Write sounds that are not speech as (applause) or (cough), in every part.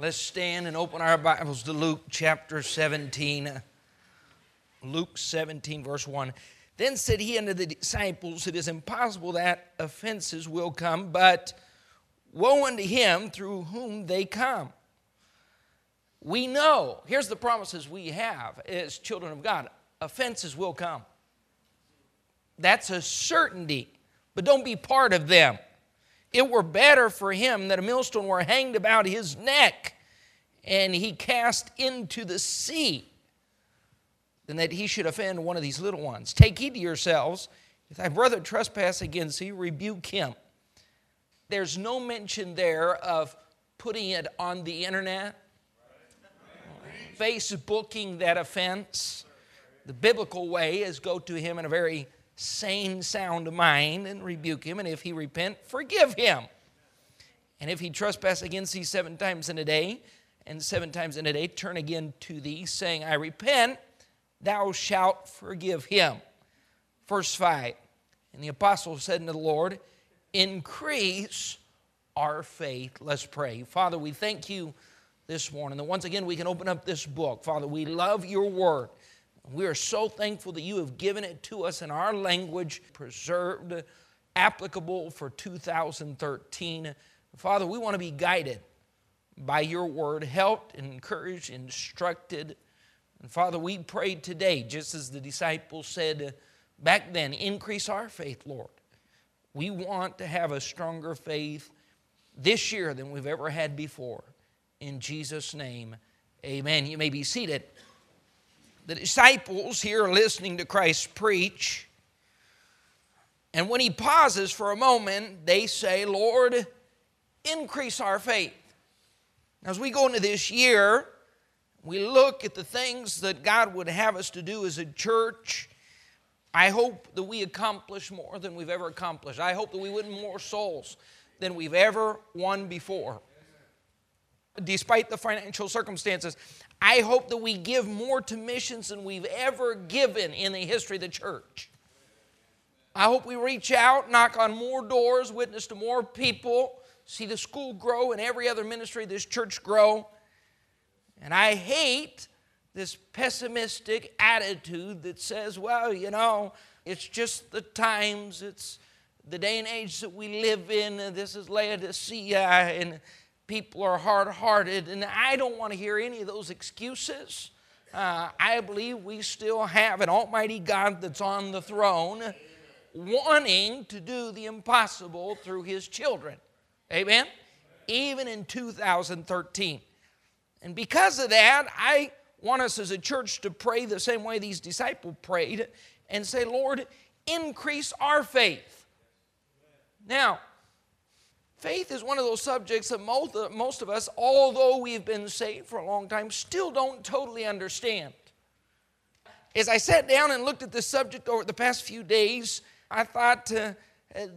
Let's stand and open our Bibles to Luke chapter 17. Luke 17, verse 1. Then said he unto the disciples, It is impossible that offenses will come, but woe unto him through whom they come. We know, here's the promises we have as children of God offenses will come. That's a certainty, but don't be part of them. It were better for him that a millstone were hanged about his neck and he cast into the sea than that he should offend one of these little ones. Take heed to yourselves. If thy brother trespass against thee, rebuke him. There's no mention there of putting it on the internet, Facebooking that offense. The biblical way is go to him in a very sane, sound mind and rebuke him. And if he repent, forgive him. And if he trespass against thee seven times in a day, and seven times in a day turn again to thee, saying, I repent, thou shalt forgive him. Verse 5 And the apostle said unto the Lord, Increase our faith. Let's pray. Father, we thank you this morning that once again we can open up this book. Father, we love your word. We are so thankful that you have given it to us in our language, preserved, applicable for 2013. Father, we want to be guided by your word, helped, encouraged, instructed. And Father, we pray today, just as the disciples said back then, increase our faith, Lord. We want to have a stronger faith this year than we've ever had before. In Jesus' name, amen. You may be seated the disciples here are listening to Christ preach. And when he pauses for a moment, they say, Lord, increase our faith. Now, As we go into this year, we look at the things that God would have us to do as a church. I hope that we accomplish more than we've ever accomplished. I hope that we win more souls than we've ever won before. Despite the financial circumstances, I hope that we give more to missions than we've ever given in the history of the church. I hope we reach out, knock on more doors, witness to more people, see the school grow and every other ministry this church grow. And I hate this pessimistic attitude that says, well, you know, it's just the times, it's the day and age that we live in, this is Laodicea, and people are hard hearted, and I don't want to hear any of those excuses. Uh, I believe we still have an Almighty God that's on the throne wanting to do the impossible through His children. Amen? Even in 2013. And because of that, I want us as a church to pray the same way these disciples prayed and say, Lord, increase our faith. Now, Faith is one of those subjects that most, most of us, although we've been saved for a long time, still don't totally understand. As I sat down and looked at this subject over the past few days, I thought uh,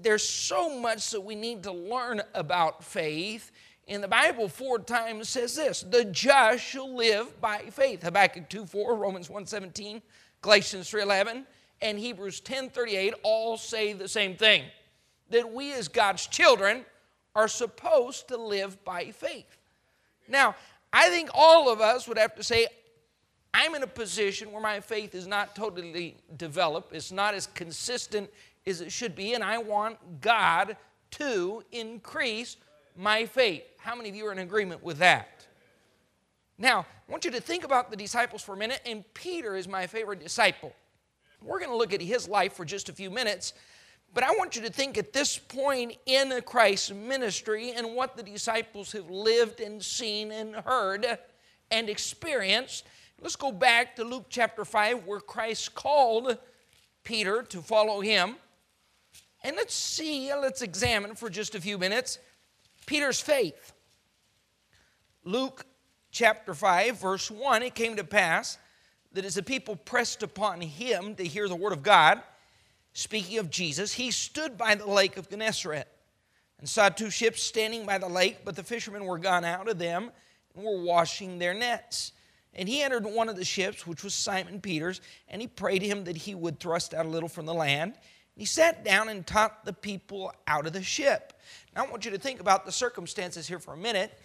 there's so much that we need to learn about faith. In the Bible, four times says this the just shall live by faith. Habakkuk 2 4, Romans 1 17, Galatians 3 11, and Hebrews 10 38 all say the same thing that we as God's children are supposed to live by faith. Now, I think all of us would have to say, I'm in a position where my faith is not totally developed, it's not as consistent as it should be, and I want God to increase my faith. How many of you are in agreement with that? Now, I want you to think about the disciples for a minute, and Peter is my favorite disciple. We're going to look at his life for just a few minutes, but I want you to think at this point in Christ's ministry and what the disciples have lived and seen and heard and experienced. Let's go back to Luke chapter 5, where Christ called Peter to follow him. And let's see, let's examine for just a few minutes Peter's faith. Luke chapter 5, verse 1 it came to pass that as the people pressed upon him to hear the word of God, speaking of Jesus, he stood by the lake of Gennesaret and saw two ships standing by the lake, but the fishermen were gone out of them and were washing their nets. And he entered one of the ships, which was Simon Peter's, and he prayed him that he would thrust out a little from the land. He sat down and taught the people out of the ship. Now, I want you to think about the circumstances here for a minute.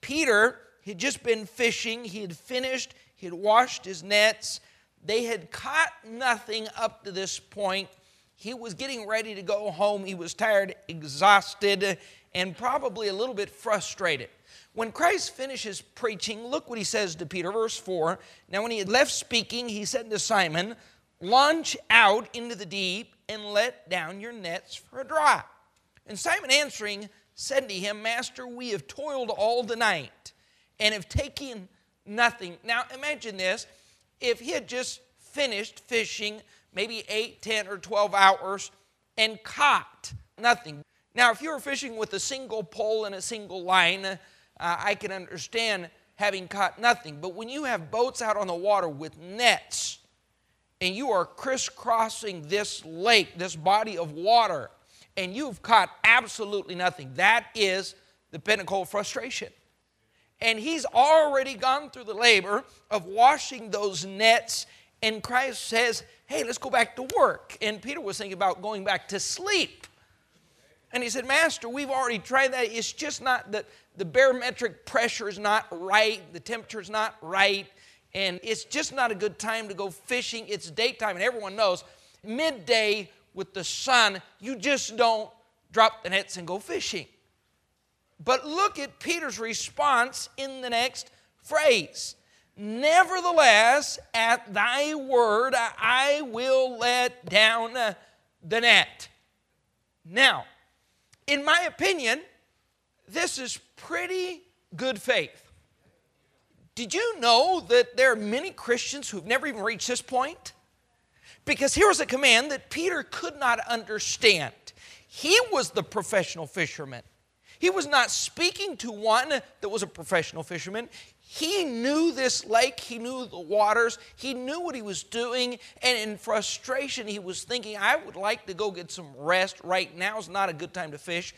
Peter He'd just been fishing, he had finished, he had washed his nets. They had caught nothing up to this point. He was getting ready to go home. He was tired, exhausted, and probably a little bit frustrated. When Christ finishes preaching, look what he says to Peter, verse 4. Now, when he had left speaking, he said to Simon, Launch out into the deep and let down your nets for a dry. And Simon answering said to him, Master, we have toiled all the night and have taken nothing. Now imagine this if he had just finished fishing maybe 8, 10, or 12 hours and caught nothing. Now, if you were fishing with a single pole and a single line, uh, I can understand having caught nothing. But when you have boats out on the water with nets and you are crisscrossing this lake, this body of water, and you've caught absolutely nothing, that is the pinnacle of frustration and he's already gone through the labor of washing those nets. And Christ says, Hey, let's go back to work. And Peter was thinking about going back to sleep. And he said, Master, we've already tried that. It's just not that the barometric pressure is not right, the temperature is not right, and it's just not a good time to go fishing. It's daytime, and everyone knows midday with the sun, you just don't drop the nets and go fishing. But look at Peter's response in the next phrase. Nevertheless, at thy word, I will let down the net. Now, in my opinion, this is pretty good faith. Did you know that there are many Christians who've never even reached this point? Because here was a command that Peter could not understand. He was the professional fisherman. He was not speaking to one that was a professional fisherman. He knew this lake, he knew the waters, he knew what he was doing, and in frustration, he was thinking, I would like to go get some rest. Right now is not a good time to fish.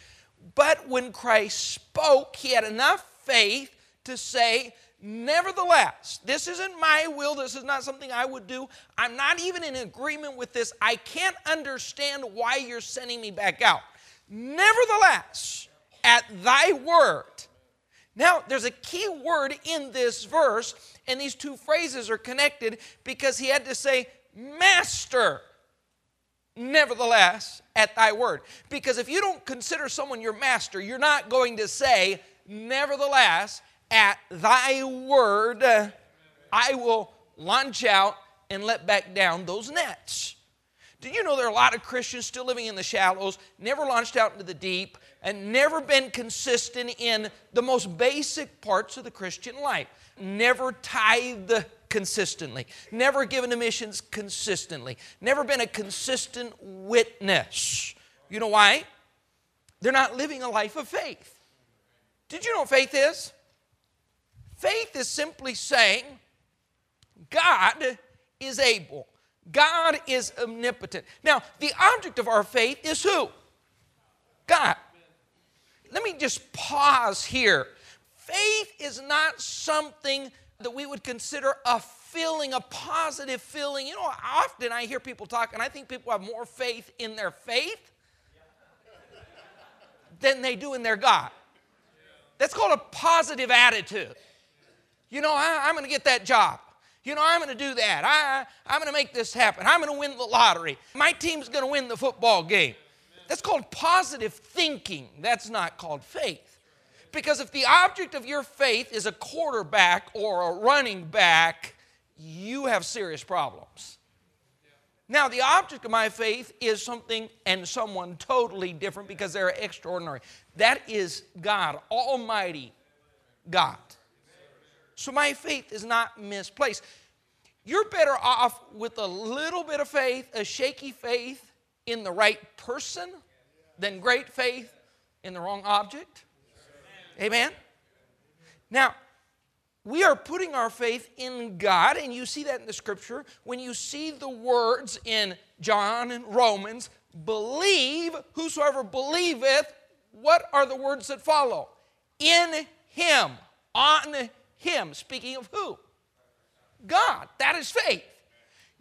But when Christ spoke, he had enough faith to say, Nevertheless, this isn't my will. This is not something I would do. I'm not even in agreement with this. I can't understand why you're sending me back out. Nevertheless, at thy word. Now, there's a key word in this verse, and these two phrases are connected because he had to say, Master, nevertheless, at thy word. Because if you don't consider someone your master, you're not going to say, Nevertheless, at thy word, I will launch out and let back down those nets. Do you know there are a lot of Christians still living in the shallows, never launched out into the deep, and never been consistent in the most basic parts of the Christian life. Never tithed consistently, never given to missions consistently, never been a consistent witness. You know why? They're not living a life of faith. Did you know what faith is? Faith is simply saying, God is able. God is omnipotent. Now, the object of our faith is who? God let me just pause here. Faith is not something that we would consider a feeling, a positive feeling. You know, often I hear people talk, and I think people have more faith in their faith than they do in their God. That's called a positive attitude. You know, I, am going to get that job. You know, I'm going to do that. I, I'm going to make this happen. I'm going to win the lottery. My team's going to win the football game. That's called positive thinking. That's not called faith. Because if the object of your faith is a quarterback or a running back, you have serious problems. Now, the object of my faith is something and someone totally different because they're extraordinary. That is God, Almighty God. So my faith is not misplaced. You're better off with a little bit of faith, a shaky faith, in the right person than great faith in the wrong object. Amen? Now, we are putting our faith in God, and you see that in the scripture. When you see the words in John and Romans, believe whosoever believeth, what are the words that follow? In him, on him. Speaking of who? God. That is faith.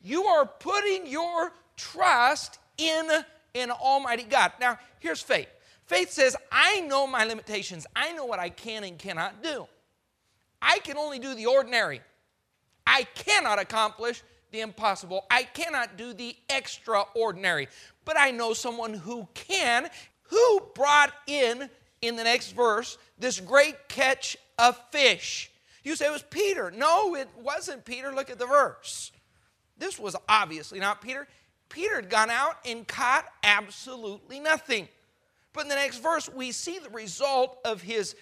You are putting your trust in an almighty God. Now, here's faith. Faith says, I know my limitations. I know what I can and cannot do. I can only do the ordinary. I cannot accomplish the impossible. I cannot do the extraordinary. But I know someone who can, who brought in, in the next verse, this great catch of fish. You say it was Peter. No, it wasn't Peter. Look at the verse. This was obviously not Peter. Peter had gone out and caught absolutely nothing. But in the next verse, we see the result of his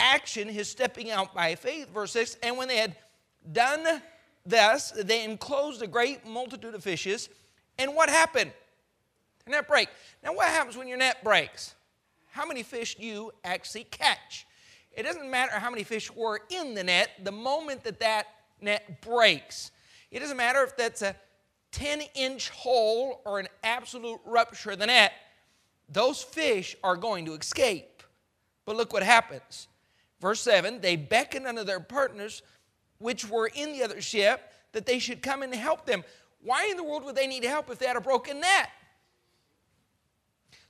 action, his stepping out by faith. Verse 6 And when they had done thus, they enclosed a great multitude of fishes. And what happened? The net break. Now, what happens when your net breaks? How many fish do you actually catch? It doesn't matter how many fish were in the net, the moment that that net breaks. It doesn't matter if that's a 10 inch hole or an absolute rupture of the net, those fish are going to escape. But look what happens. Verse 7 they beckoned unto their partners, which were in the other ship, that they should come and help them. Why in the world would they need help if they had a broken net?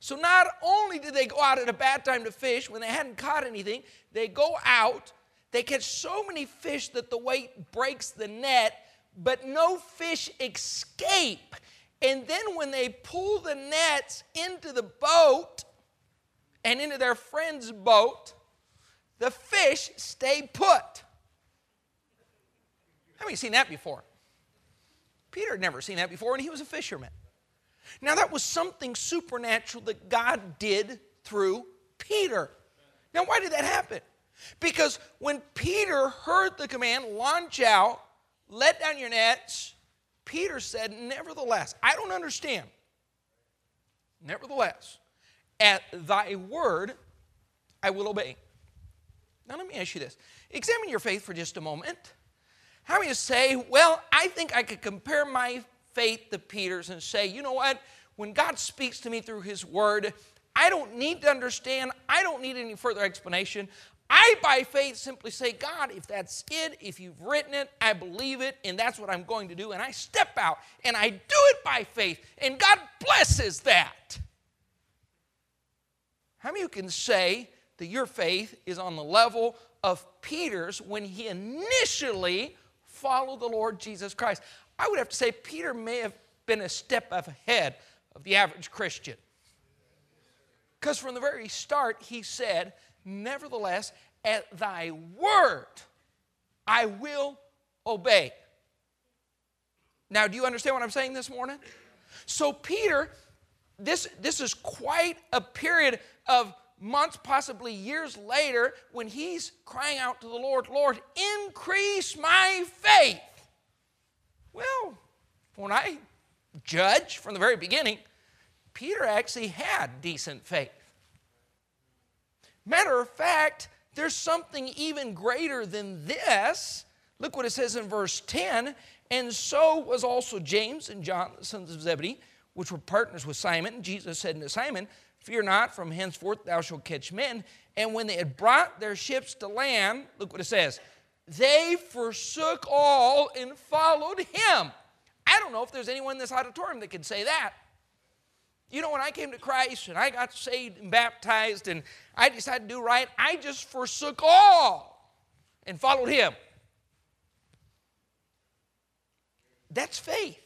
So not only did they go out at a bad time to fish when they hadn't caught anything, they go out, they catch so many fish that the weight breaks the net, but no fish escape. And then when they pull the nets into the boat and into their friend's boat, the fish stay put. Have you seen that before? Peter had never seen that before, and he was a fisherman. Now, that was something supernatural that God did through Peter. Now, why did that happen? Because when Peter heard the command, launch out, let down your nets, Peter said, Nevertheless, I don't understand. Nevertheless, at thy word I will obey. Now, let me ask you this examine your faith for just a moment. How many you say, Well, I think I could compare my faith to Peter's and say, You know what? When God speaks to me through his word, I don't need to understand, I don't need any further explanation. I, by faith, simply say, God, if that's it, if you've written it, I believe it, and that's what I'm going to do. And I step out and I do it by faith, and God blesses that. How many of you can say that your faith is on the level of Peter's when he initially followed the Lord Jesus Christ? I would have to say Peter may have been a step ahead of the average Christian. Because from the very start, he said, Nevertheless, at thy word I will obey. Now, do you understand what I'm saying this morning? So, Peter, this, this is quite a period of months, possibly years later, when he's crying out to the Lord, Lord, increase my faith. Well, when I judge from the very beginning, Peter actually had decent faith. Matter of fact, there's something even greater than this. Look what it says in verse 10 and so was also James and John, the sons of Zebedee, which were partners with Simon. And Jesus said unto Simon, Fear not, from henceforth thou shalt catch men. And when they had brought their ships to land, look what it says, they forsook all and followed him. I don't know if there's anyone in this auditorium that can say that. You know, when I came to Christ and I got saved and baptized and I decided to do right, I just forsook all and followed Him. That's faith.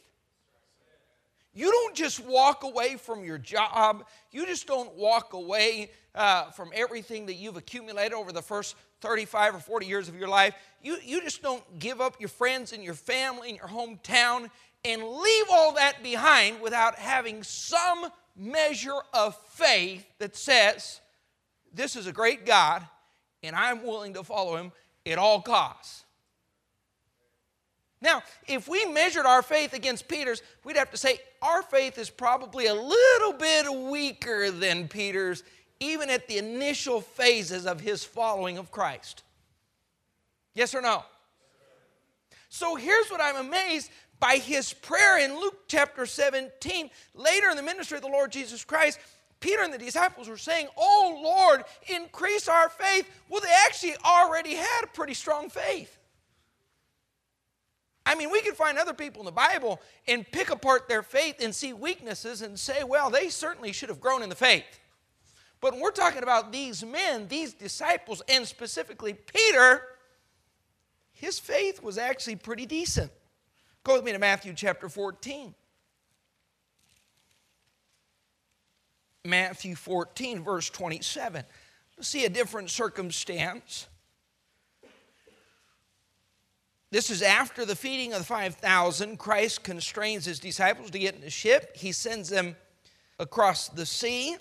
You don't just walk away from your job. You just don't walk away uh, from everything that you've accumulated over the first 35 or 40 years of your life. You, you just don't give up your friends and your family and your hometown and leave all that behind without having some measure of faith that says, This is a great God, and I'm willing to follow him at all costs. Now, if we measured our faith against Peter's, we'd have to say our faith is probably a little bit weaker than Peter's, even at the initial phases of his following of Christ. Yes or no? So here's what I'm amazed by his prayer in Luke chapter 17. Later in the ministry of the Lord Jesus Christ, Peter and the disciples were saying, Oh Lord, increase our faith. Well, they actually already had a pretty strong faith. I mean, we could find other people in the Bible and pick apart their faith and see weaknesses and say, well, they certainly should have grown in the faith. But we're talking about these men, these disciples, and specifically Peter, his faith was actually pretty decent. Go with me to Matthew chapter 14. Matthew 14, verse 27. See a different circumstance. This is after the feeding of the 5,000. Christ constrains his disciples to get in the ship. He sends them across the sea.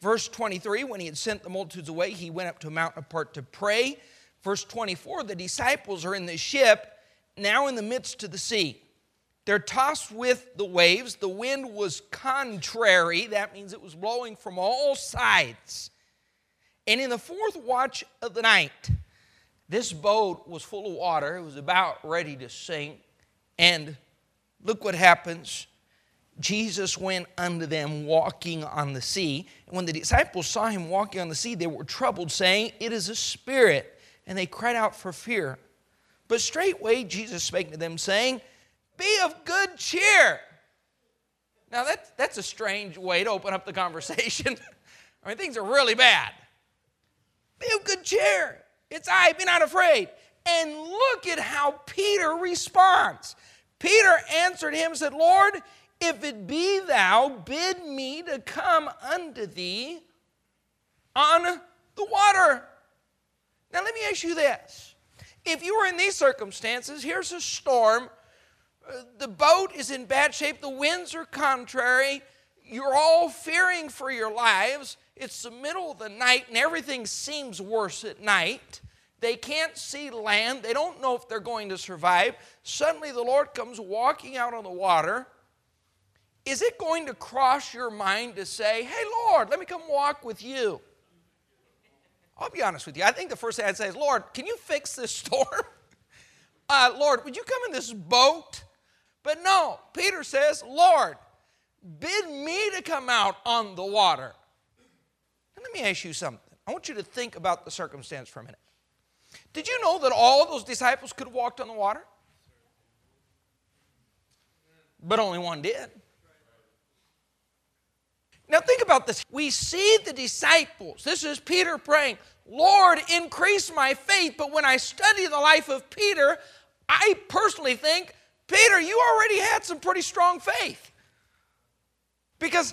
Verse 23 When he had sent the multitudes away, he went up to a mountain apart to pray. Verse 24 The disciples are in the ship, now in the midst of the sea. They're tossed with the waves. The wind was contrary. That means it was blowing from all sides. And in the fourth watch of the night, this boat was full of water. It was about ready to sink. And look what happens. Jesus went unto them walking on the sea. And when the disciples saw him walking on the sea, they were troubled, saying, It is a spirit. And they cried out for fear. But straightway Jesus spake to them, saying, Be of good cheer. Now, that, that's a strange way to open up the conversation. (laughs) I mean, things are really bad. Be of good cheer. It's I, be not afraid. And look at how Peter responds. Peter answered him said, Lord, if it be thou, bid me to come unto thee on the water. Now, let me ask you this. If you were in these circumstances, here's a storm, uh, the boat is in bad shape, the winds are contrary, you're all fearing for your lives, it's the middle of the night and everything seems worse at night. They can't see land. They don't know if they're going to survive. Suddenly the Lord comes walking out on the water. Is it going to cross your mind to say, Hey, Lord, let me come walk with you? I'll be honest with you. I think the first thing I'd say is, Lord, can you fix this storm? (laughs) Uh, Lord, would you come in this boat? But no, Peter says, Lord, bid me to come out on the water. Let me ask you something. I want you to think about the circumstance for a minute. Did you know that all those disciples could have walked on the water? But only one did. Now, think about this. We see the disciples. This is Peter praying, Lord, increase my faith. But when I study the life of Peter, I personally think, Peter, you already had some pretty strong faith. Because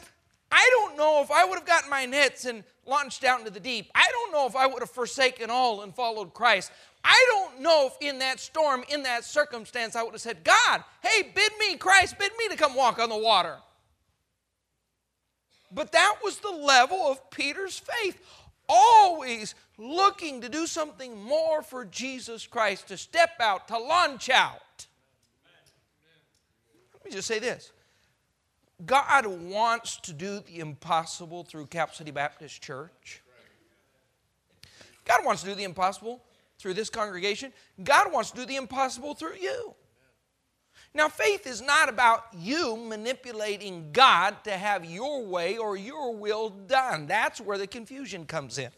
I don't know if I would have gotten my nets and launched out into the deep. I don't know if I would have forsaken all and followed Christ. I don't know if in that storm, in that circumstance, I would have said, God, hey, bid me, Christ, bid me to come walk on the water. But that was the level of Peter's faith. Always looking to do something more for Jesus Christ, to step out, to launch out. Let me just say this God wants to do the impossible through Cap City Baptist Church. God wants to do the impossible through this congregation. God wants to do the impossible through you. Now, faith is not about you manipulating God to have your way or your will done. That's where the confusion comes in.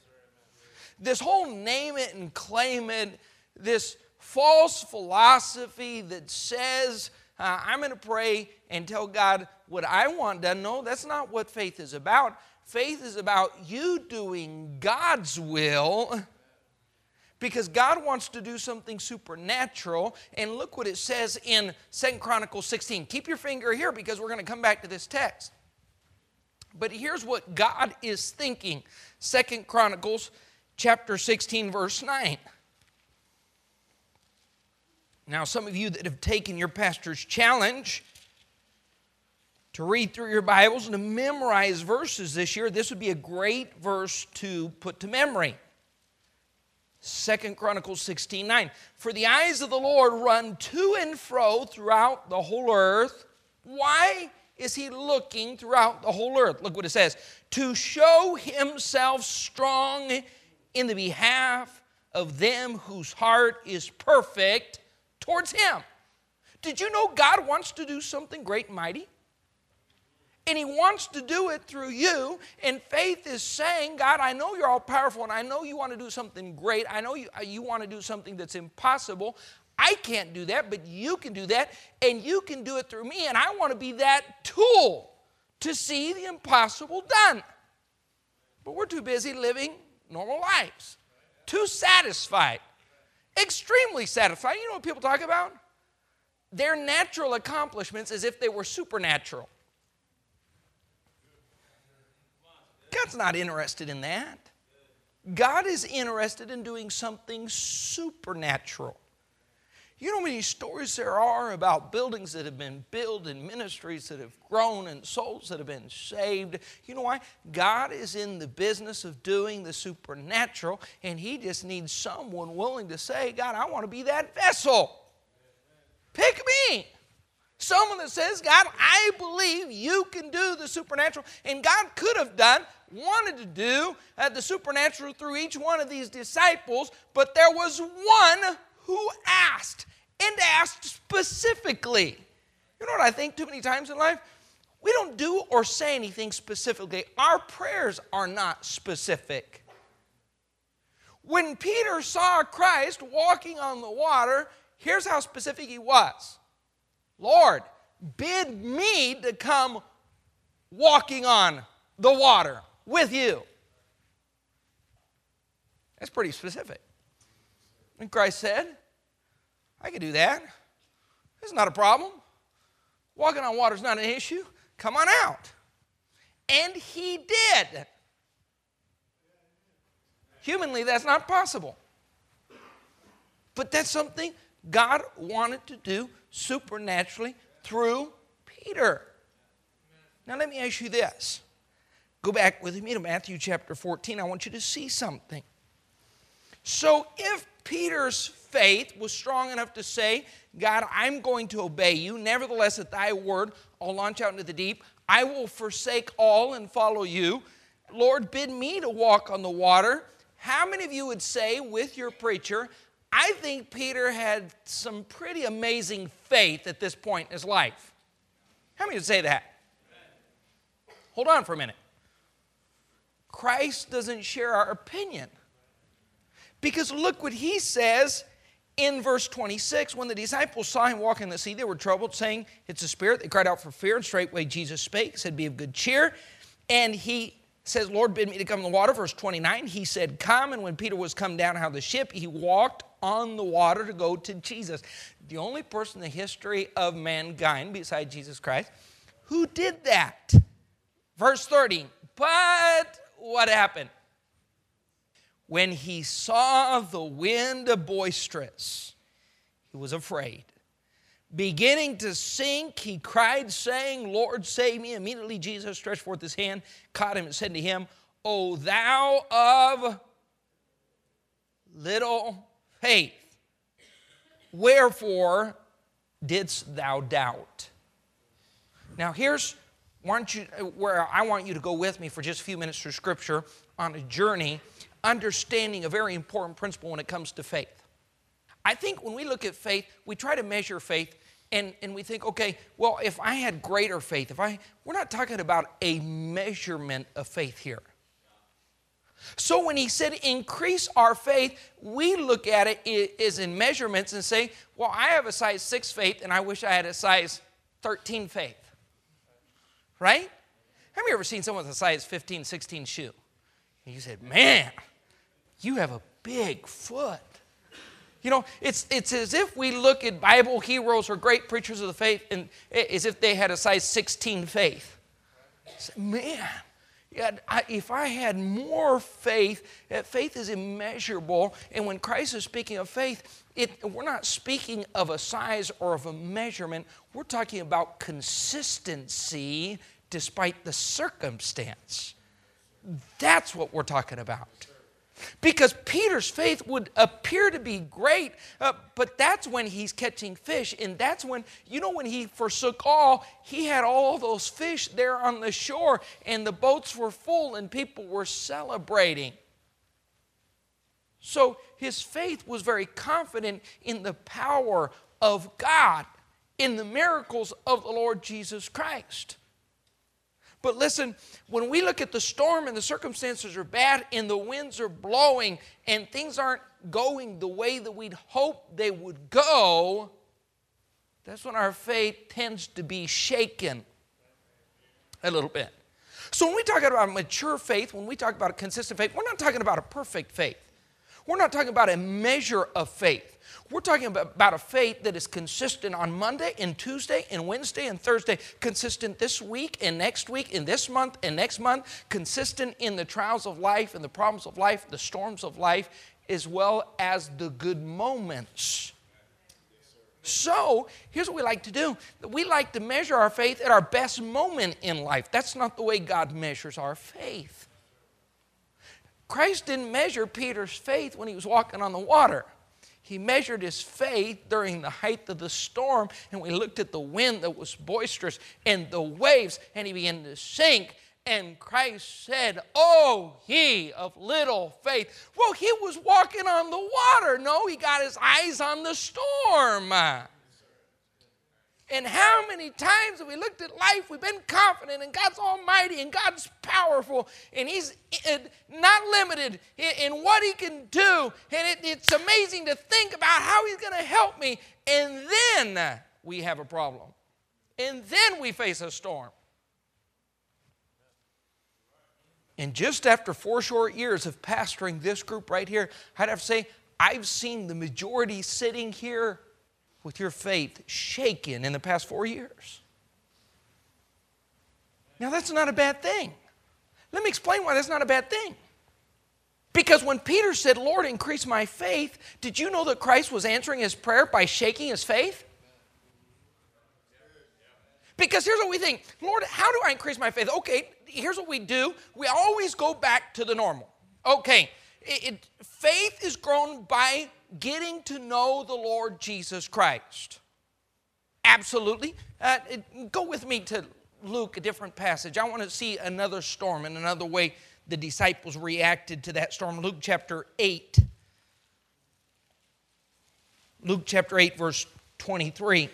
This whole name it and claim it, this false philosophy that says, uh, I'm going to pray and tell God what I want done. No, that's not what faith is about. Faith is about you doing God's will because God wants to do something supernatural. And look what it says in Second Chronicles 16. Keep your finger here because we're going to come back to this text. But here's what God is thinking. Second Chronicles chapter 16 verse 9. Now, some of you that have taken your pastor's challenge to read through your Bibles and to memorize verses this year, this would be a great verse to put to memory. Second Chronicles 16 9. For the eyes of the Lord run to and fro throughout the whole earth. Why is he looking throughout the whole earth? Look what it says to show himself strong in the behalf of them whose heart is perfect towards Him. Did you know God wants to do something great and mighty? And He wants to do it through you. And faith is saying, God, I know you're all powerful and I know you want to do something great. I know you, uh, you want to do something that's impossible. I can't do that, but you can do that. And you can do it through me. And I want to be that tool to see the impossible done. But we're too busy living normal lives, too satisfied extremely satisfied. You know what people talk about? Their natural accomplishments as if they were supernatural. God's not interested in that. God is interested in doing something supernatural. You know how many stories there are about buildings that have been built and ministries that have grown and souls that have been saved? You know why? God is in the business of doing the supernatural, and He just needs someone willing to say, God, I want to be that vessel. Pick me. Someone that says, God, I believe you can do the supernatural. And God could have done, wanted to do uh, the supernatural through each one of these disciples, but there was one who asked and asked specifically. You know what I think too many times in life? We don't do or say anything specifically. Our prayers are not specific. When Peter saw Christ walking on the water, here's how specific he was Lord, bid me to come walking on the water with you. That's pretty specific. And Christ said, I can do that. It's not a problem. Walking on water is not an issue. Come on out. And he did. Humanly, that's not possible. But that's something God wanted to do supernaturally through Peter. Now, let me ask you this. Go back with me to Matthew chapter 14. I want you to see something. So, if Peter's faith was strong enough to say, God, I'm going to obey you. Nevertheless, at thy word, I'll launch out into the deep. I will forsake all and follow you. Lord, bid me to walk on the water. How many of you would say, with your preacher, I think Peter had some pretty amazing faith at this point in his life? How many would say that? Hold on for a minute. Christ doesn't share our opinion. Because look what he says in verse 26 when the disciples saw him walking the sea, they were troubled, saying, It's a spirit. They cried out for fear, and straightway Jesus spake, said, Be of good cheer. And he says, Lord, bid me to come in the water. Verse 29, he said, Come. And when Peter was come down out of the ship, he walked on the water to go to Jesus. The only person in the history of mankind, beside Jesus Christ, who did that. Verse 30, but what happened? When he saw the wind boisterous, he was afraid. Beginning to sink, he cried, saying, Lord, save me. Immediately Jesus stretched forth his hand, caught him, and said to him, O thou of little faith, wherefore didst thou doubt? Now, here's you, where I want you to go with me for just a few minutes through Scripture on a journey understanding a very important principle when it comes to faith. I think when we look at faith, we try to measure faith and, and we think, okay, well, if I had greater faith, if I, we're not talking about a measurement of faith here. So when he said increase our faith, we look at it as in measurements and say, well, I have a size 6 faith and I wish I had a size 13 faith. Right? Have you ever seen someone with a size 15, 16 shoe? And you said, man, you have a big foot. You know, it's, it's as if we look at Bible heroes or great preachers of the faith and as if they had a size 16 faith. Say, man, if I had more faith, faith is immeasurable. And when Christ is speaking of faith, it, we're not speaking of a size or of a measurement. We're talking about consistency despite the circumstance. That's what we're talking about. Because Peter's faith would appear to be great, uh, but that's when he's catching fish. And that's when, you know, when he forsook all, he had all those fish there on the shore, and the boats were full, and people were celebrating. So his faith was very confident in the power of God, in the miracles of the Lord Jesus Christ. But listen, when we look at the storm and the circumstances are bad and the winds are blowing and things aren't going the way that we'd hope they would go, that's when our faith tends to be shaken a little bit. So when we talk about mature faith, when we talk about a consistent faith, we're not talking about a perfect faith. We're not talking about a measure of faith. We're talking about a faith that is consistent on Monday and Tuesday and Wednesday and Thursday, consistent this week and next week and this month and next month, consistent in the trials of life and the problems of life, the storms of life, as well as the good moments. So, here's what we like to do we like to measure our faith at our best moment in life. That's not the way God measures our faith. Christ didn't measure Peter's faith when he was walking on the water. He measured his faith during the height of the storm, and we looked at the wind that was boisterous and the waves, and he began to sink. And Christ said, Oh, ye of little faith. Well, he was walking on the water. No, he got his eyes on the storm. And how many times have we looked at life, we've been confident in God's almighty and God's powerful and He's not limited in what He can do. And it's amazing to think about how He's going to help me. And then we have a problem. And then we face a storm. And just after four short years of pastoring this group right here, I'd have to say, I've seen the majority sitting here with your faith shaken in the past four years. Now, that's not a bad thing. Let me explain why that's not a bad thing. Because when Peter said, Lord, increase my faith, did you know that Christ was answering his prayer by shaking his faith? Because here's what we think Lord, how do I increase my faith? Okay, here's what we do we always go back to the normal. Okay, it, it, faith is grown by getting to know the Lord Jesus Christ. Absolutely. Uh, go with me to Luke, a different passage. I want to see another storm and another way the disciples reacted to that storm. Luke chapter 8. Luke chapter 8, verse 23.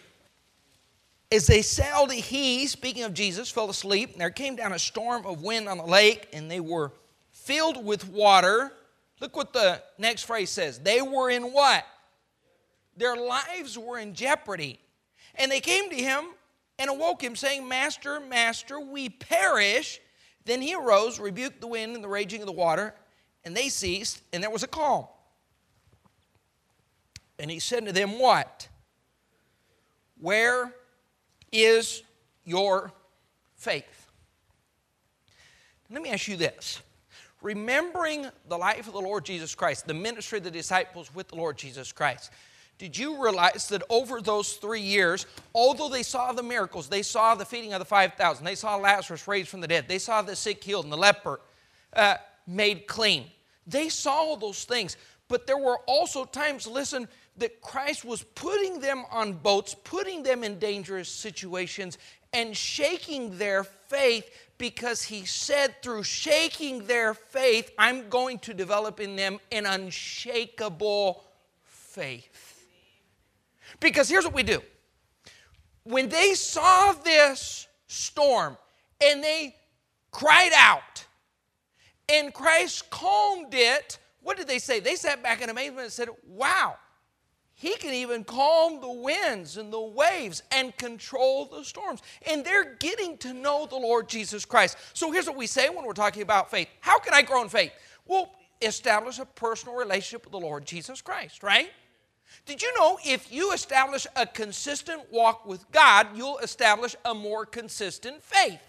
As they sailed, he, speaking of Jesus, fell asleep. And there came down a storm of wind on the lake, and they were filled with water Look what the next phrase says. They were in what? Their lives were in jeopardy. And they came to him and awoke him, saying, Master, Master, we perish. Then he arose, rebuked the wind and the raging of the water, and they ceased, and there was a calm. And he said to them, What? Where is your faith? Let me ask you this remembering the life of the Lord Jesus Christ, the ministry of the disciples with the Lord Jesus Christ, did you realize that over those three years, although they saw the miracles, they saw the feeding of the 5,000, they saw Lazarus raised from the dead, they saw the sick healed and the leper uh, made clean, they saw all those things. But there were also times, listen, that Christ was putting them on boats, putting them in dangerous situations, and shaking their faith because he said, through shaking their faith, I'm going to develop in them an unshakable faith. Because here's what we do when they saw this storm and they cried out, and Christ calmed it, what did they say? They sat back in amazement and said, Wow, he can even calm the winds and the waves and control the storms. And they're getting to know the Lord Jesus Christ. So here's what we say when we're talking about faith How can I grow in faith? Well, establish a personal relationship with the Lord Jesus Christ, right? Did you know if you establish a consistent walk with God, you'll establish a more consistent faith?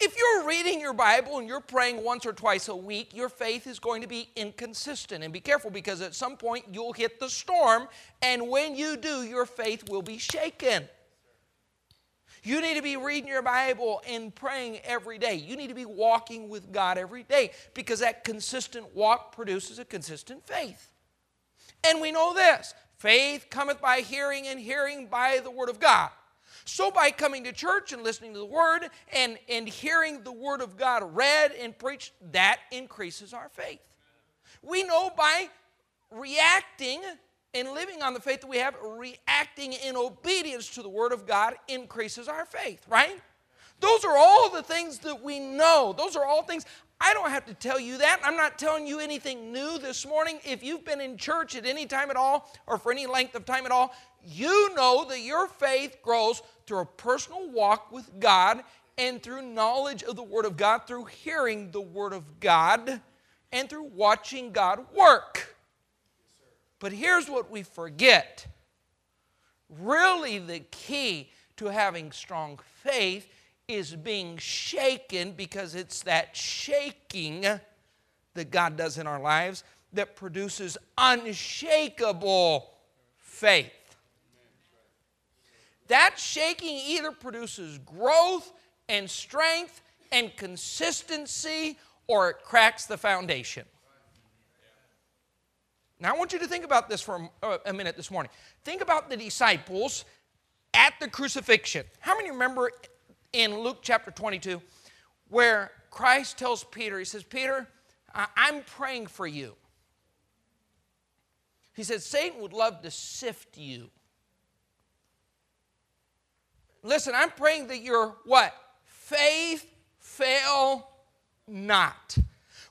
If you're reading your Bible and you're praying once or twice a week, your faith is going to be inconsistent. And be careful because at some point you'll hit the storm, and when you do, your faith will be shaken. You need to be reading your Bible and praying every day. You need to be walking with God every day because that consistent walk produces a consistent faith. And we know this faith cometh by hearing, and hearing by the Word of God. So, by coming to church and listening to the Word and, and hearing the Word of God read and preached, that increases our faith. We know by reacting and living on the faith that we have, reacting in obedience to the Word of God increases our faith, right? Those are all the things that we know. Those are all things. I don't have to tell you that. I'm not telling you anything new this morning. If you've been in church at any time at all or for any length of time at all, you know that your faith grows through a personal walk with God and through knowledge of the Word of God, through hearing the Word of God. and through watching God work. But here's what we forget really, the key to having strong faith is being shaken because it's that shaking that God does in our lives that produces unshakable faith. That shaking either produces growth and strength and consistency or it cracks the foundation. Now, I want you to think about this for uh, a minute this morning. Think about the disciples at the crucifixion. How many remember in Luke chapter 22 where Christ tells Peter, He says, Peter, I'm praying for you. He said, Satan would love to sift you. Listen, I'm praying that your what? Faith fail not.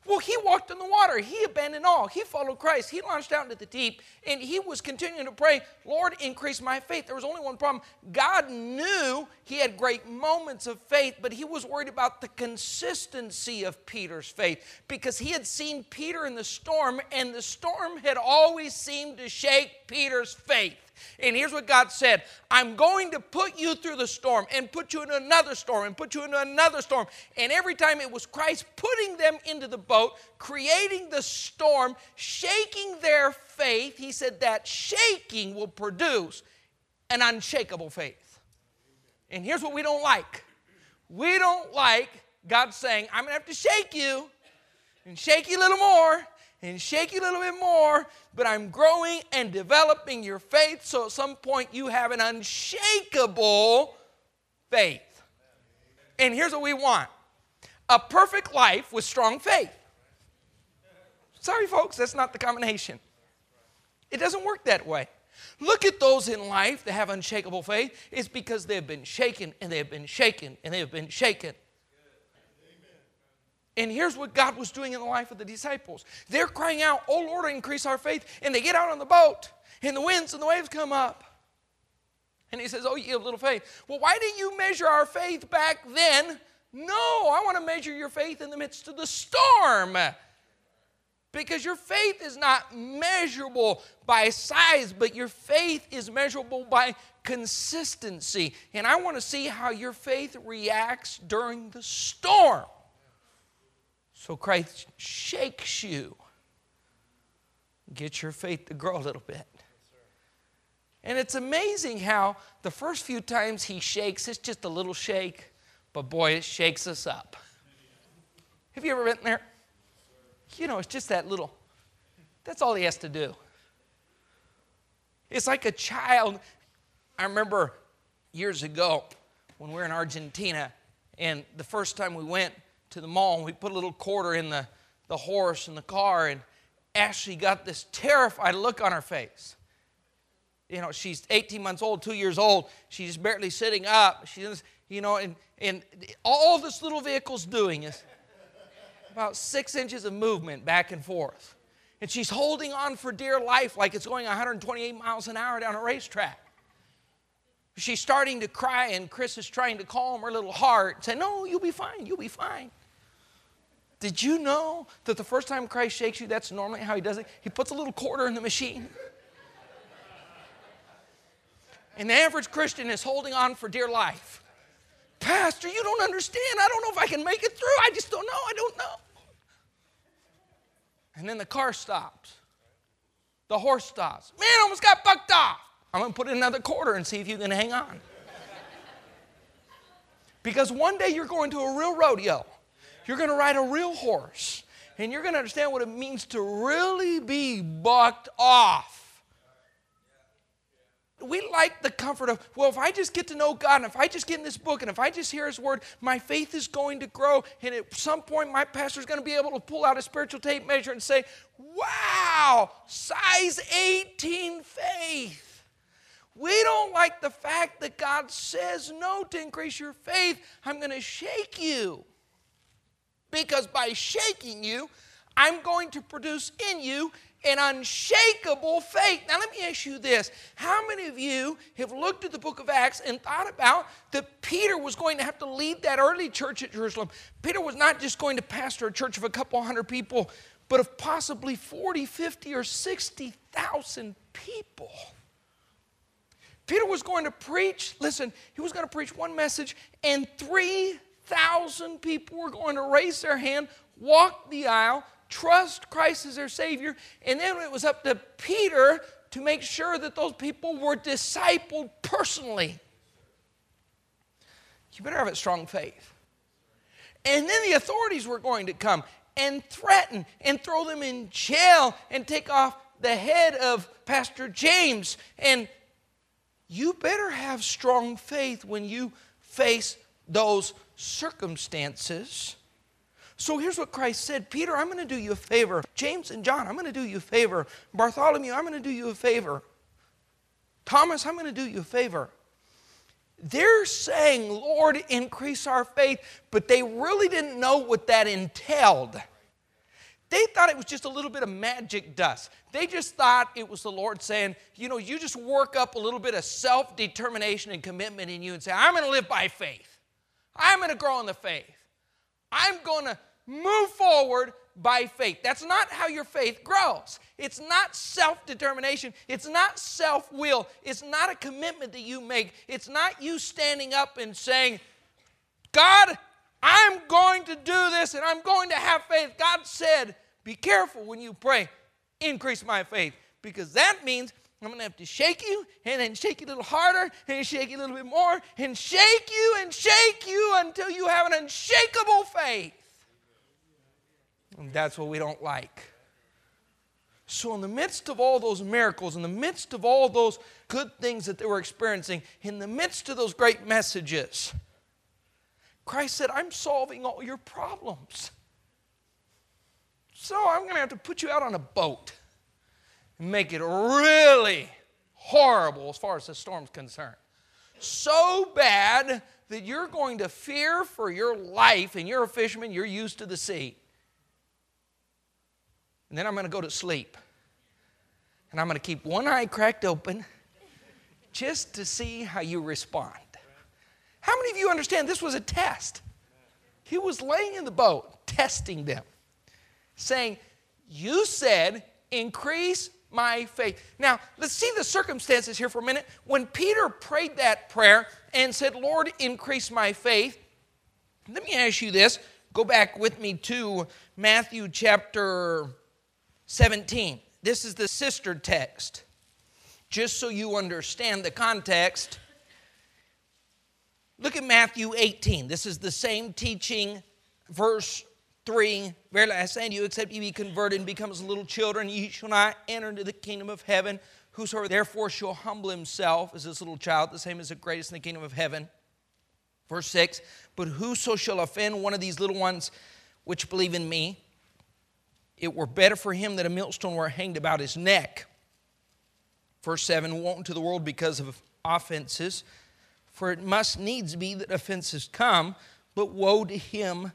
Well, he walked in the water. He abandoned all. He followed Christ. He launched out into the deep and he was continuing to pray, Lord, increase my faith. There was only one problem. God knew he had great moments of faith, but he was worried about the consistency of Peter's faith because he had seen Peter in the storm and the storm had always seemed to shake Peter's faith. And here's what God said I'm going to put you through the storm and put you in another storm and put you into another storm. And every time it was Christ putting them into the boat, creating the storm, shaking their faith, he said that shaking will produce an unshakable faith. And here's what we don't like we don't like God saying, I'm going to have to shake you and shake you a little more and shake you a little bit more, but I'm growing and developing your faith so at some point you have an unshakable faith. And here's what we want a perfect life with strong faith. Sorry, folks, that's not the combination. It doesn't work that way. Look at those in life that have unshakable faith. It's because they've been shaken and they've been shaken and they've been shaken and here's what God was doing in the life of the disciples. They're crying out, Oh Lord, increase our faith. And they get out on the boat, and the winds and the waves come up. And he says, Oh, you have little faith. Well, why didn't you measure our faith back then? No, I want to measure your faith in the midst of the storm. Because your faith is not measurable by size, but your faith is measurable by consistency. And I want to see how your faith reacts during the storm. So Christ shakes you. Get your faith to grow a little bit. And it's amazing how the first few times he shakes, it's just a little shake, but boy, it shakes us up. Have you ever been there? You know, it's just that little, that's all he has to do. It's like a child. I remember years ago when we were in Argentina, and the first time we went, to the mall and we put a little quarter in the, the horse in the car and Ashley got this terrified look on her face. You know, she's 18 months old, two years old. She's barely sitting up. She's, you know, and, and all this little vehicle's doing is about six inches of movement back and forth. And she's holding on for dear life like it's going 128 miles an hour down a racetrack. She's starting to cry, and Chris is trying to calm her little heart, say, No, you'll be fine, you'll be fine. Did you know that the first time Christ shakes you, that's normally how he does it? He puts a little quarter in the machine. And the average Christian is holding on for dear life. Pastor, you don't understand. I don't know if I can make it through. I just don't know. I don't know. And then the car stops. The horse stops. Man, I almost got bucked off. I'm going to put in another quarter and see if you can hang on. because one day you're going to a real rodeo. You're going to ride a real horse, and you're going to understand what it means to really be bucked off. We like the comfort of, well, if I just get to know God, and if I just get in this book, and if I just hear His word, my faith is going to grow. And at some point, my pastor is going to be able to pull out a spiritual tape measure and say, wow, size 18 faith. We don't like the fact that God says no to increase your faith. I'm going to shake you because by shaking you, I'm going to produce in you an unshakable faith. Now, let me ask you this. How many of you have looked at the book of Acts and thought about that Peter was going to have to lead that early church at Jerusalem? Peter was not just going to pastor a church of a couple hundred people, but of possibly 40, 50, or 60,000 people. Peter was going to preach, listen, he was going to preach one message, and 3,000 people were going to raise their hand, walk the aisle, trust Christ as their Savior, and then it was up to Peter to make sure that those people were discipled personally. You better have a strong faith. And then the authorities were going to come and threaten and throw them in jail and take off the head of Pastor James. And you better have strong faith when you face those circumstances. So here's what Christ said Peter, I'm going to do you a favor. James and John, I'm going to do you a favor. Bartholomew, I'm going to do you a favor. Thomas, I'm going to do you a favor. They're saying, Lord, increase our faith, but they really didn't know what that entailed. They thought it was just a little bit of magic dust. They just thought it was the Lord saying, you know, you just work up a little bit of self determination and commitment in you and say, I'm going to live by faith. I'm going to grow in the faith. I'm going to move forward by faith. That's not how your faith grows. It's not self determination. It's not self will. It's not a commitment that you make. It's not you standing up and saying, God, I'm going to do this and I'm going to have faith. God said, be careful when you pray, increase my faith, because that means I'm to have to shake you and then shake you a little harder and shake you a little bit more and shake you and shake you until you have an unshakable faith. And that's what we don't like. So, in the midst of all those miracles, in the midst of all those good things that they were experiencing, in the midst of those great messages, Christ said, I'm solving all your problems. So, I'm going to have to put you out on a boat make it really horrible as far as the storm's concerned. So bad that you're going to fear for your life, and you're a fisherman, you're used to the sea and then I'm going to go to sleep. And I'm going to keep one eye cracked open just to see how you respond. How many of you understand this was a test? He was laying in the boat, testing them, saying, You said, increase my faith. Now, let's see the circumstances here for a minute. When Peter prayed that prayer and said, Lord, increase my faith, let me ask you this. Go back with me to Matthew chapter 17. This is the sister text. Just so you understand the context, look at Matthew 18. This is the same teaching, verse 3 Verily I say unto you, except ye be converted and become as little children, ye shall not enter into the kingdom of heaven. Whosoever therefore shall humble himself as this little child, the same as the greatest in the kingdom of heaven. Verse 6 But whoso shall offend one of these little ones which believe in me, it were better for him that a millstone were hanged about his neck. Verse 7 Woe unto the world because of offenses, for it must needs be that offenses come, but woe to him,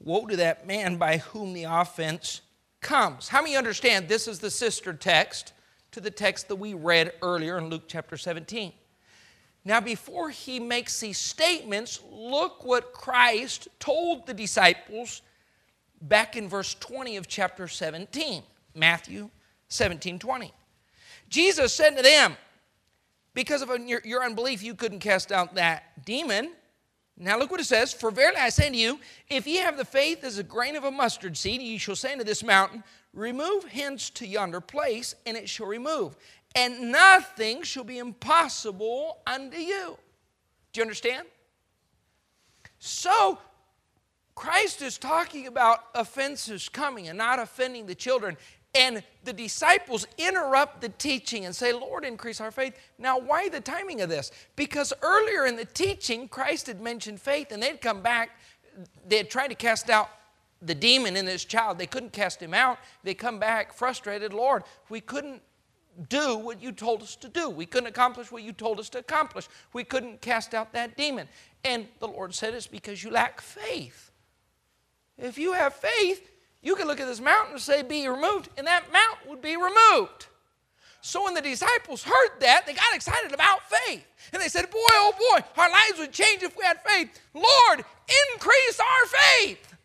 woe to that man by whom the offense comes. How many understand this is the sister text to the text that we read earlier in Luke chapter 17? Now, before he makes these statements, look what Christ told the disciples back in verse 20 of chapter 17, Matthew 17 20. Jesus said to them, Because of your, your unbelief, you couldn't cast out that demon. Now look what it says For verily I say to you, if ye have the faith as a grain of a mustard seed, ye shall say unto this mountain, Remove hence to yonder place, and it shall remove. And nothing shall be impossible unto you. Do you understand? So Christ is talking about offenses coming and not offending the children. And the disciples interrupt the teaching and say, Lord, increase our faith. Now, why the timing of this? Because earlier in the teaching, Christ had mentioned faith, and they'd come back, they had tried to cast out the demon in this child. They couldn't cast him out. They come back frustrated, Lord, we couldn't do what you told us to do. We couldn't accomplish what you told us to accomplish. We couldn't cast out that demon. And the Lord said, It's because you lack faith. If you have faith, you can look at this mountain and say, Be removed, and that mountain would be removed. So when the disciples heard that, they got excited about faith. And they said, Boy, oh boy, our lives would change if we had faith. Lord, increase our faith.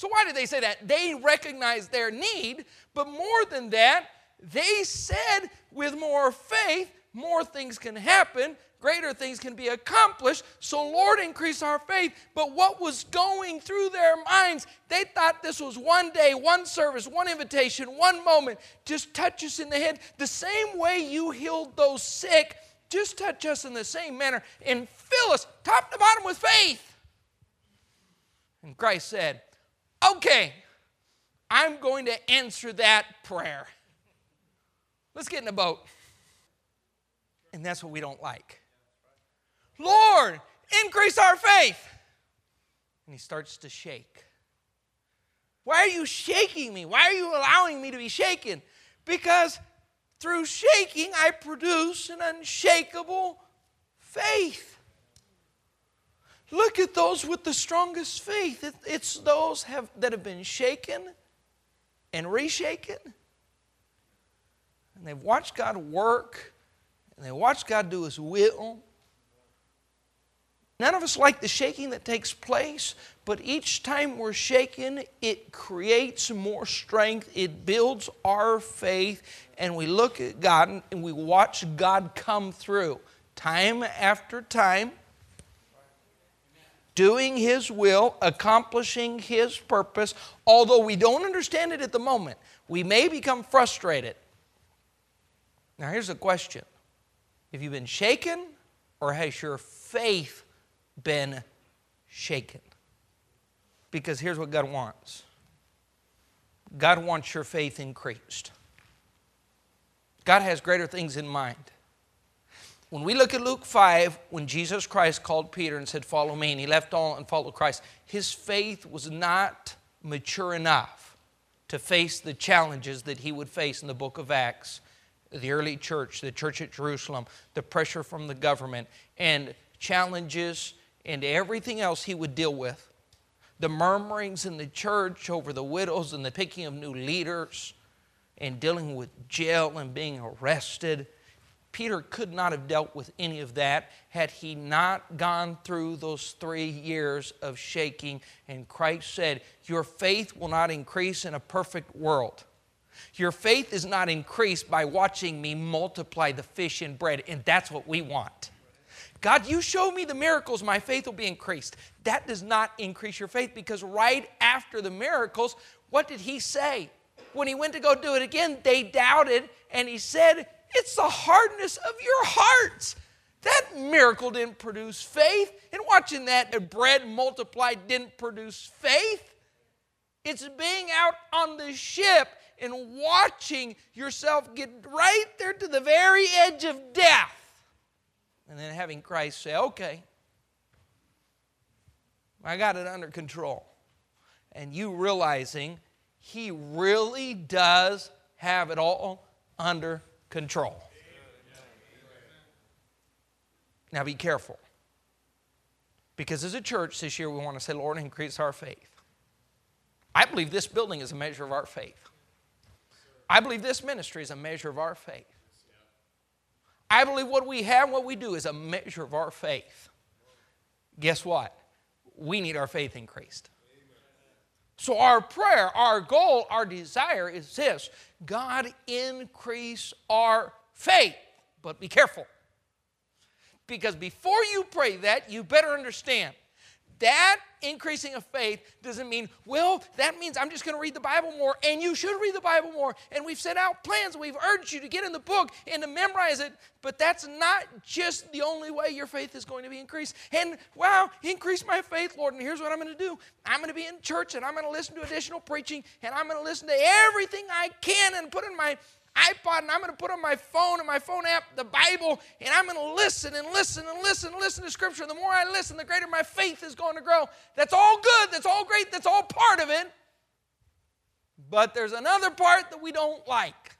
So, why did they say that? They recognized their need, but more than that, they said with more faith, more things can happen, greater things can be accomplished. So, Lord, increase our faith. But what was going through their minds, they thought this was one day, one service, one invitation, one moment. Just touch us in the head. The same way you healed those sick, just touch us in the same manner and fill us top to bottom with faith. And Christ said, Okay, I'm going to answer that prayer. Let's get in a boat. And that's what we don't like. Lord, increase our faith. And he starts to shake. Why are you shaking me? Why are you allowing me to be shaken? Because through shaking, I produce an unshakable faith. Look at those with the strongest faith. It's those have, that have been shaken and reshaken. And they've watched God work and they watched God do His will. None of us like the shaking that takes place, but each time we're shaken, it creates more strength. It builds our faith, and we look at God and we watch God come through time after time, doing His will, accomplishing His purpose. Although we don't understand it at the moment, we may become frustrated. Now, here's a question Have you been shaken, or has your faith been shaken. Because here's what God wants God wants your faith increased. God has greater things in mind. When we look at Luke 5, when Jesus Christ called Peter and said, Follow me, and he left all and followed Christ, his faith was not mature enough to face the challenges that he would face in the book of Acts, the early church, the church at Jerusalem, the pressure from the government, and challenges and everything else he would deal with. The murmurings in the church over the widows and the picking of new leaders and dealing with jail and being arrested. Peter could not have dealt with any of that had he not gone through those three years of shaking. And Christ said, Your faith will not increase in a perfect world. Your faith is not increased by watching me multiply the fish and bread, and that's what we want. God, you show me the miracles, my faith will be increased. That does not increase your faith because right after the miracles, what did he say? When he went to go do it again, they doubted, and he said, It's the hardness of your hearts. That miracle didn't produce faith, and watching that bread multiplied didn't produce faith. It's being out on the ship and watching yourself get right there to the very edge of death and then having Christ say, okay, I got it under control. And you realizing He really does have it all under control. Now be careful. Because as a church this year, we want to say, Lord, increase our faith. I believe this building is a measure of our faith. I believe this ministry is a measure of our faith. I believe what we have, what we do, is a measure of our faith. Guess what? We need our faith increased. So, our prayer, our goal, our desire is this God, increase our faith. But be careful. Because before you pray that, you better understand that increasing of faith doesn't mean, well, that means I'm just going to read the Bible more, and you should read the Bible more. And we've set out plans, we've urged you to get in the book and to memorize it, but that's not just the only way your faith is going to be increased. And wow, increase my faith, Lord, and here's what I'm going to do I'm going to be in church, and I'm going to listen to additional preaching, and I'm going to listen to everything I can and put in my iPod and I'm going to put on my phone and my phone app the Bible and I'm going to listen and listen and listen and listen to Scripture. The more I listen, the greater my faith is going to grow. That's all good. That's all great. That's all part of it. But there's another part that we don't like.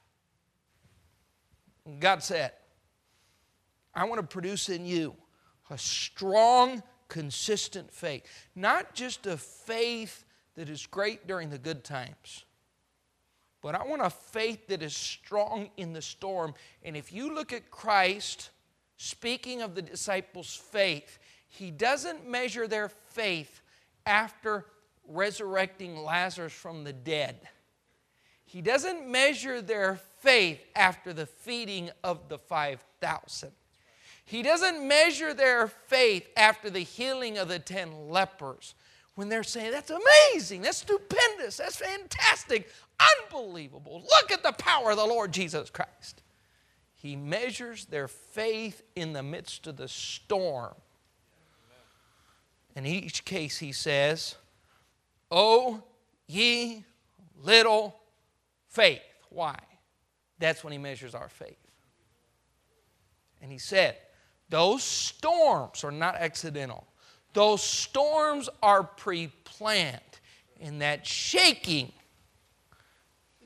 God said, I want to produce in you a strong, consistent faith. Not just a faith that is great during the good times but I want a faith that is strong in the storm. And if you look at Christ, speaking of the disciples' faith, he doesn't measure their faith after resurrecting Lazarus from the dead. He doesn't measure their faith after the feeding of the 5,000. He doesn't measure their faith after the healing of the 10 lepers when they're saying, That's amazing, that's stupendous, that's fantastic, unbelievable. Look at the power of the Lord Jesus Christ. He measures their faith in the midst of the storm. In each case, he says, Oh, ye little faith. Why? That's when he measures our faith. And he said, Those storms are not accidental, those storms are pre planned. And that shaking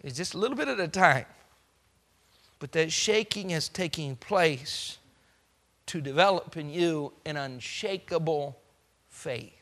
is just a little bit at a time. But that shaking is taking place to develop in you an unshakable faith.